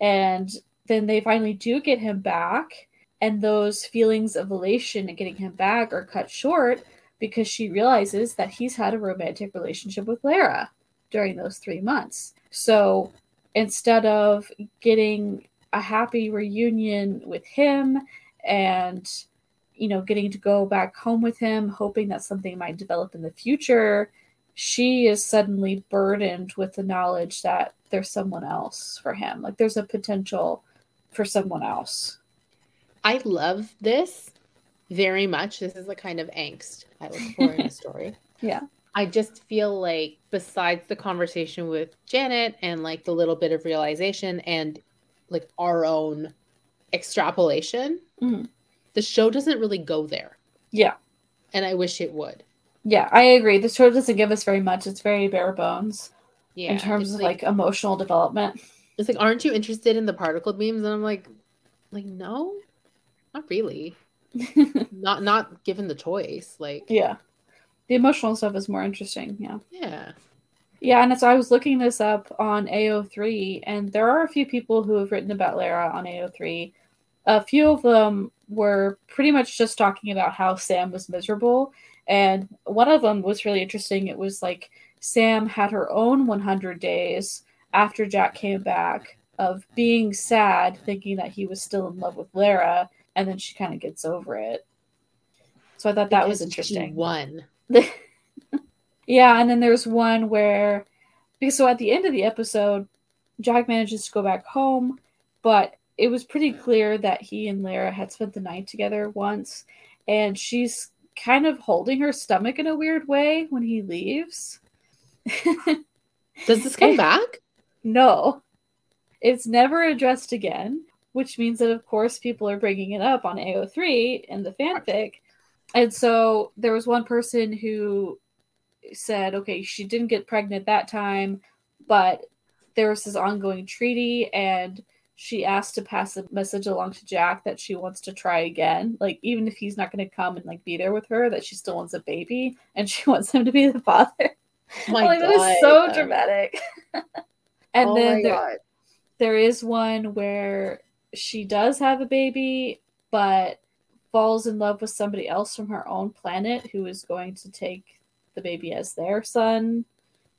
Speaker 1: And then they finally do get him back, and those feelings of elation and getting him back are cut short because she realizes that he's had a romantic relationship with Lara during those three months. So instead of getting a happy reunion with him and you know getting to go back home with him hoping that something might develop in the future she is suddenly burdened with the knowledge that there's someone else for him like there's a potential for someone else
Speaker 2: I love this very much. This is the kind of angst I look for in a story.
Speaker 1: Yeah.
Speaker 2: I just feel like besides the conversation with Janet and like the little bit of realization and like our own extrapolation,
Speaker 1: Mhm.
Speaker 2: the show doesn't really go there.
Speaker 1: yeah
Speaker 2: And I wish it would.
Speaker 1: yeah i agree the show doesn't give us very much it's very bare bones
Speaker 2: Yeah.
Speaker 1: in terms of like, emotional development
Speaker 2: it's like, aren't you interested in the particle beams? And I'm like, like, no, not really. Not not given the choice. Like,
Speaker 1: yeah the emotional stuff is more interesting yeah
Speaker 2: yeah.
Speaker 1: Yeah, and so I was looking this up on AO3, and there are a few people who have written about Lara on AO3. A few of them were pretty much just talking about how Sam was miserable, and one of them was really interesting. It was like Sam had her own 100 days after Jack came back of being sad, thinking that he was still in love with Lara, and then she kind of gets over it. So I thought that was
Speaker 2: Because she
Speaker 1: interesting.
Speaker 2: Won.
Speaker 1: Yeah, and then there's one where because so at the end of the episode, Jack manages to go back home, but it was pretty clear that he and Lara had spent the night together once, and she's kind of holding her stomach in a weird way when he leaves.
Speaker 2: Does this come back?
Speaker 1: no. It's never addressed again, which means that of course people are bringing it up on AO3 in the fanfic. And so there was one person who said, okay, she didn't get pregnant that time, but there was this ongoing treaty and she asked to pass a message along to Jack that she wants to try again. Like even if he's not going to come and like be there with her, that she still wants a baby and she wants him to be the father.
Speaker 2: Oh my
Speaker 1: like that is so dramatic. and
Speaker 2: oh
Speaker 1: then there,
Speaker 2: God.
Speaker 1: there is one where she does have a baby, but falls in love with somebody else from her own planet who is going to take the baby as their son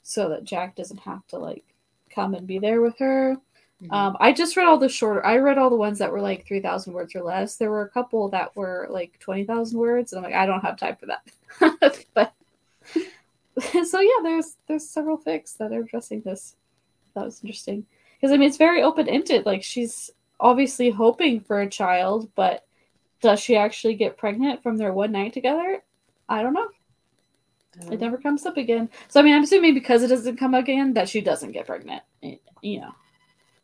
Speaker 1: so that Jack doesn't have to like come and be there with her.
Speaker 2: Mhm.
Speaker 1: Um, I just read all the shorter. I read all the ones that were like three thousand words or less. There were a couple that were like twenty thousand words, and I'm like, I don't have time for that. but so yeah, there's there's several fics that are addressing this. That was interesting because I mean it's very open ended. Like she's obviously hoping for a child, but does she actually get pregnant from their one night together? I don't know.
Speaker 2: Um,
Speaker 1: It never comes up again. So I mean, I'm assuming because it doesn't come up again that she doesn't get pregnant. You know.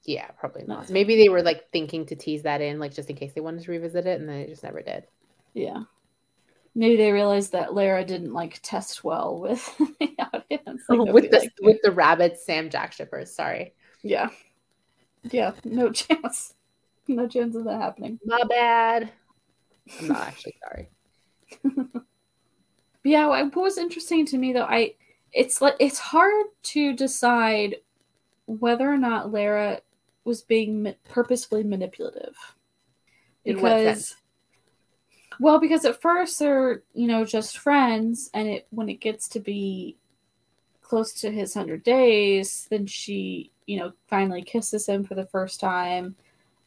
Speaker 2: yeah, probably
Speaker 1: No.
Speaker 2: not. Maybe they were like thinking to tease that in, like just in case they wanted to revisit it, and then it just never did.
Speaker 1: Yeah. Maybe they realized that Lara didn't like test well with the audience. Like,
Speaker 2: with the with the rabbit Sam Jack shippers. Sorry,
Speaker 1: yeah. Yeah, no chance. No chance of that happening.
Speaker 2: my bad. I'm not actually sorry.
Speaker 1: Yeah, what was interesting to me though, I it's like it's hard to decide whether or not Lara was being ma- purposefully manipulative.
Speaker 2: In what
Speaker 1: well, because at first they're you know just friends, and it when it gets to be close to his hundred days, then she you know finally kisses him for the first time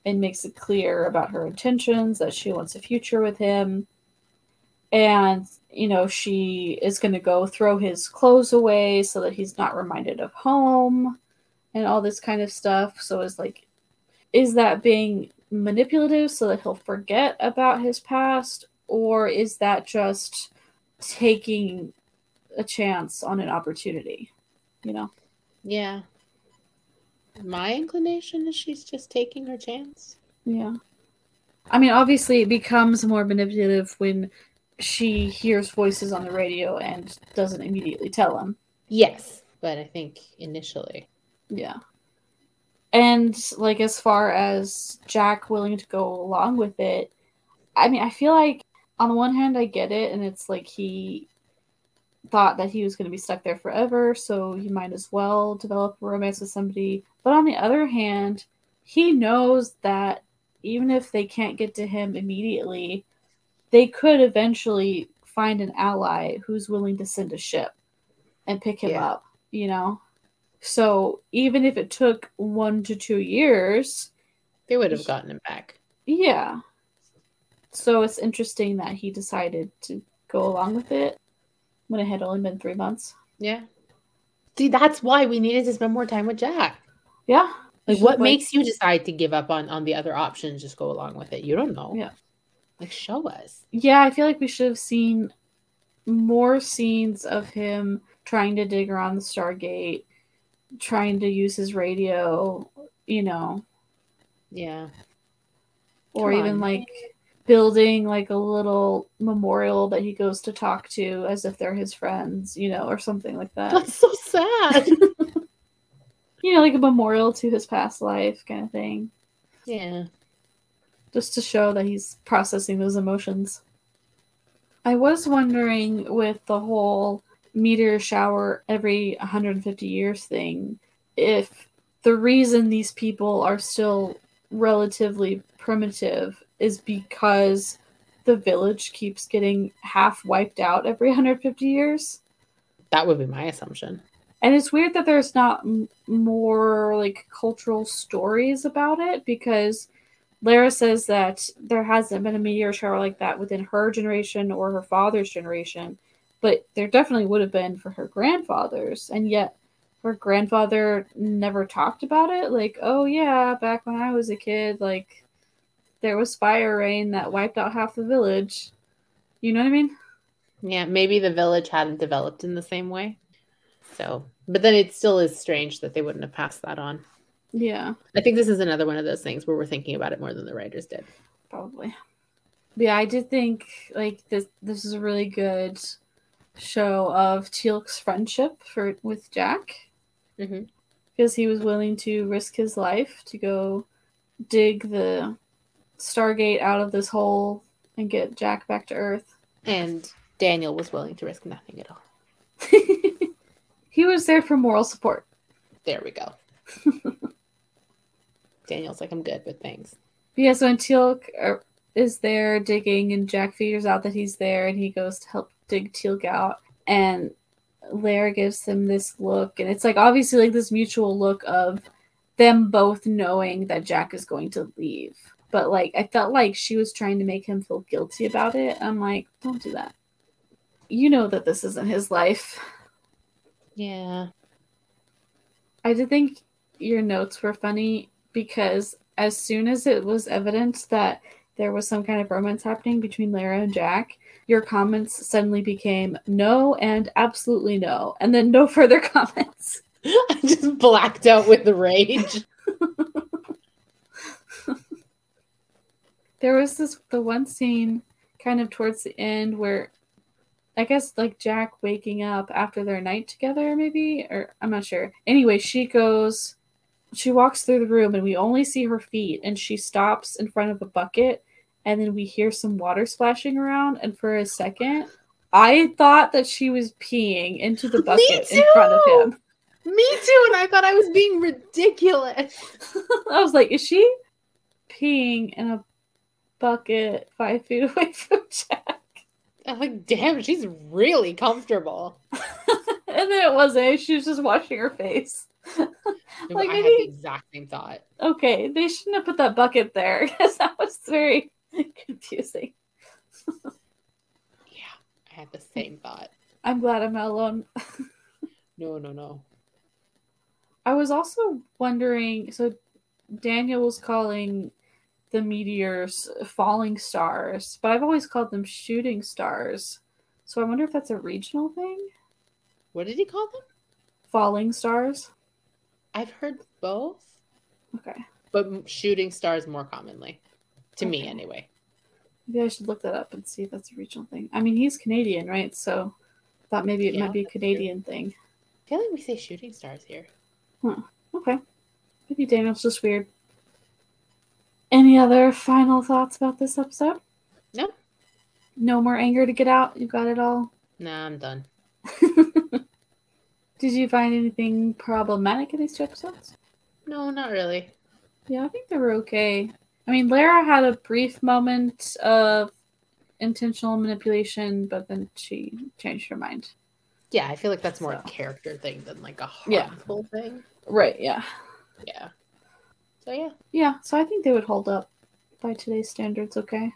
Speaker 1: and makes it clear about her intentions that she wants a future with him. And you know she is going to go throw his clothes away so that he's not reminded of home and all this kind of stuff. So it's like is that being manipulative so that he'll forget about his past? Or is that just taking a chance on an opportunity you know?
Speaker 2: Yeah. My inclination is she's just taking her chance.
Speaker 1: Yeah. I mean, obviously, it becomes more manipulative when she hears voices on the radio and doesn't immediately tell him.
Speaker 2: Yes, but I think initially.
Speaker 1: Yeah. And, like, as far as Jack willing to go along with it, I mean, I feel like on the one hand, I get it, and it's like he thought that he was going to be stuck there forever, so he might as well develop a romance with somebody. But on the other hand, he knows that even if they can't get to him immediately, they could eventually find an ally who's willing to send a ship and pick him
Speaker 2: Yeah.
Speaker 1: up, you know? So even if it took one to two years,
Speaker 2: They would have gotten him back.
Speaker 1: yeah. So it's interesting that he decided to go along with it when it had only been three months.
Speaker 2: Yeah. See, that's why we needed to spend more time with Jack.
Speaker 1: Yeah.
Speaker 2: Like, what makes you decide to give up on on the other options? Just go along with it. You don't know.
Speaker 1: Yeah.
Speaker 2: Like, show us.
Speaker 1: Yeah, I feel like we should have seen more scenes of him trying to dig around the Stargate, trying to use his radio, you know,
Speaker 2: Yeah.
Speaker 1: or
Speaker 2: Come
Speaker 1: even
Speaker 2: on.
Speaker 1: like building like a little memorial that he goes to talk to as if they're his friends, you know, or something like that.
Speaker 2: That's so sad.
Speaker 1: you know, like a memorial to his past life kind of thing,
Speaker 2: yeah.
Speaker 1: just to show that he's processing those emotions. I was wondering with the whole meteor shower every 150 years thing, if the reason these people are still relatively primitive is because the village keeps getting half wiped out every 150 years.
Speaker 2: That would be my assumption.
Speaker 1: And it's weird that there's not m- more like cultural stories about it because Lara says that there hasn't been a meteor shower like that within her generation or her father's generation, but there definitely would have been for her grandfather's, and yet her grandfather never talked about it. Like, oh yeah, back when I was a kid, like there was fire rain that wiped out half the village. You know what I mean?
Speaker 2: Yeah, maybe the village hadn't developed in the same way. So, but then it still is strange that they wouldn't have passed that on.
Speaker 1: Yeah.
Speaker 2: I think this is another one of those things where we're thinking about it more than the writers did.
Speaker 1: probably. But yeah, I did think like this this is a really good show of Teal'c's friendship for with Jack
Speaker 2: Mhm.
Speaker 1: because he was willing to risk his life to go dig the Stargate out of this hole and get Jack back to Earth.
Speaker 2: And Daniel was willing to risk nothing at all.
Speaker 1: he was there for moral support.
Speaker 2: There we go. Daniel's like, I'm good, but thanks.
Speaker 1: Yeah, so when Teal'c uh, is there digging, and Jack figures out that he's there, and he goes to help dig Teal'c out, and Laira gives him this look, and it's like obviously like this mutual look of them both knowing that Jack is going to leave. But like I felt like she was trying to make him feel guilty about it. I'm like, don't do that. You know that this isn't his life.
Speaker 2: Yeah.
Speaker 1: I did think your notes were funny because as soon as it was evident that there was some kind of romance happening between Lara and Jack, your comments suddenly became no and absolutely no, and then no further comments.
Speaker 2: I just blacked out with the rage.
Speaker 1: There was this the one scene kind of towards the end where I guess like Jack waking up after their night together, maybe, or I'm not sure. Anyway, she goes, she walks through the room and we only see her feet, and she stops in front of a bucket, and then we hear some water splashing around. And for a second, I thought that she was peeing into the bucket in front of him.
Speaker 2: Me too, and I thought I was being ridiculous.
Speaker 1: I was like, is she peeing in a bucket five feet away from Jack?
Speaker 2: I'm like, damn, she's really comfortable.
Speaker 1: and then it wasn't. She was just washing her face. Like,
Speaker 2: I had the exact same thought.
Speaker 1: Okay, they shouldn't have put that bucket there because that was very confusing.
Speaker 2: Yeah, I had the same thought.
Speaker 1: I'm glad I'm not alone.
Speaker 2: No, no, no.
Speaker 1: I was also wondering so Daniel was calling the meteors falling stars, but I've always called them shooting stars. So I wonder if that's a regional thing?
Speaker 2: What did he call them?
Speaker 1: Falling stars?
Speaker 2: I've heard both,
Speaker 1: Okay.
Speaker 2: but shooting stars more commonly. To me, anyway.
Speaker 1: Maybe I should look that up and see if that's a regional thing. I mean, he's Canadian, right? So I thought maybe it
Speaker 2: Yeah,
Speaker 1: might be a
Speaker 2: that's true.
Speaker 1: Canadian thing.
Speaker 2: I feel like we say shooting stars here. Huh.
Speaker 1: Okay. Maybe Daniel's just weird. Any other final thoughts about this episode?
Speaker 2: No.
Speaker 1: No more anger to get out? You got it all?
Speaker 2: Nah, I'm done.
Speaker 1: Did you find anything problematic in these two episodes?
Speaker 2: No, not really.
Speaker 1: Yeah, I think they were okay. I mean, Lara had a brief moment of intentional manipulation, but then she changed her mind.
Speaker 2: Yeah, I feel like that's more
Speaker 1: So.
Speaker 2: a character thing than like a
Speaker 1: Yeah.
Speaker 2: harmful thing.
Speaker 1: Right, yeah.
Speaker 2: Yeah. So yeah.
Speaker 1: Yeah, so I think they would hold up by today's standards, okay?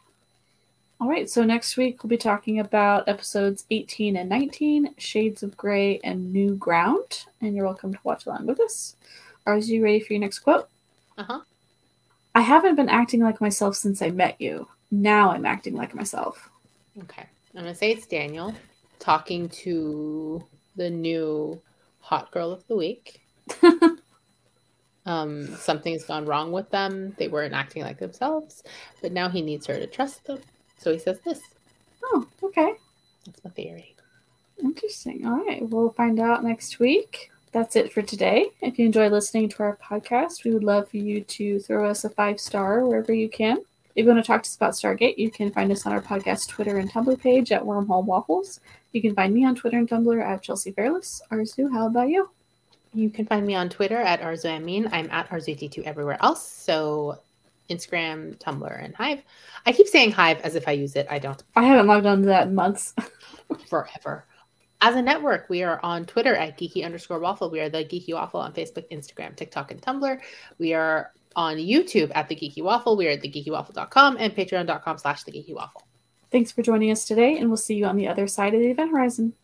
Speaker 1: All right, so next week we'll be talking about episodes 18 and 19, Shades of Grey and New Ground, and you're welcome to watch along with us. Are you ready for your next quote?
Speaker 2: Uh-huh.
Speaker 1: I haven't been acting like myself since I met you. Now I'm acting like myself.
Speaker 2: Okay. I'm gonna say it's Daniel talking to the new hot girl of the week. um, something's gone wrong with them. They weren't acting like themselves, but now he needs her to trust them. So he says this.
Speaker 1: Oh, okay.
Speaker 2: That's my theory.
Speaker 1: Interesting. All right. We'll find out next week. That's it for today. If you enjoy listening to our podcast, we would love for you to throw us a five star wherever you can. If you want to talk to us about Stargate, you can find us on our podcast Twitter and Tumblr page at Wormhole Waffles. You can find me on Twitter and Tumblr at Chelsea Fairless. Arezou, how about you?
Speaker 2: You can find me on Twitter at Arezouamin. I'm at Arezoudeetoo everywhere else. So Instagram, Tumblr, and Hive. I keep saying Hive as if I use it. I don't.
Speaker 1: I haven't logged on to that in months.
Speaker 2: forever. As a network, we are on Twitter at geeky underscore waffle. We are the Geeky Waffle on Facebook, Instagram, TikTok, and Tumblr. We are on YouTube at the Geeky Waffle. We are at thegeekywaffle.com and patreon.com slash the Geeky Waffle.
Speaker 1: Thanks for joining us today, and we'll see you on the other side of the event horizon.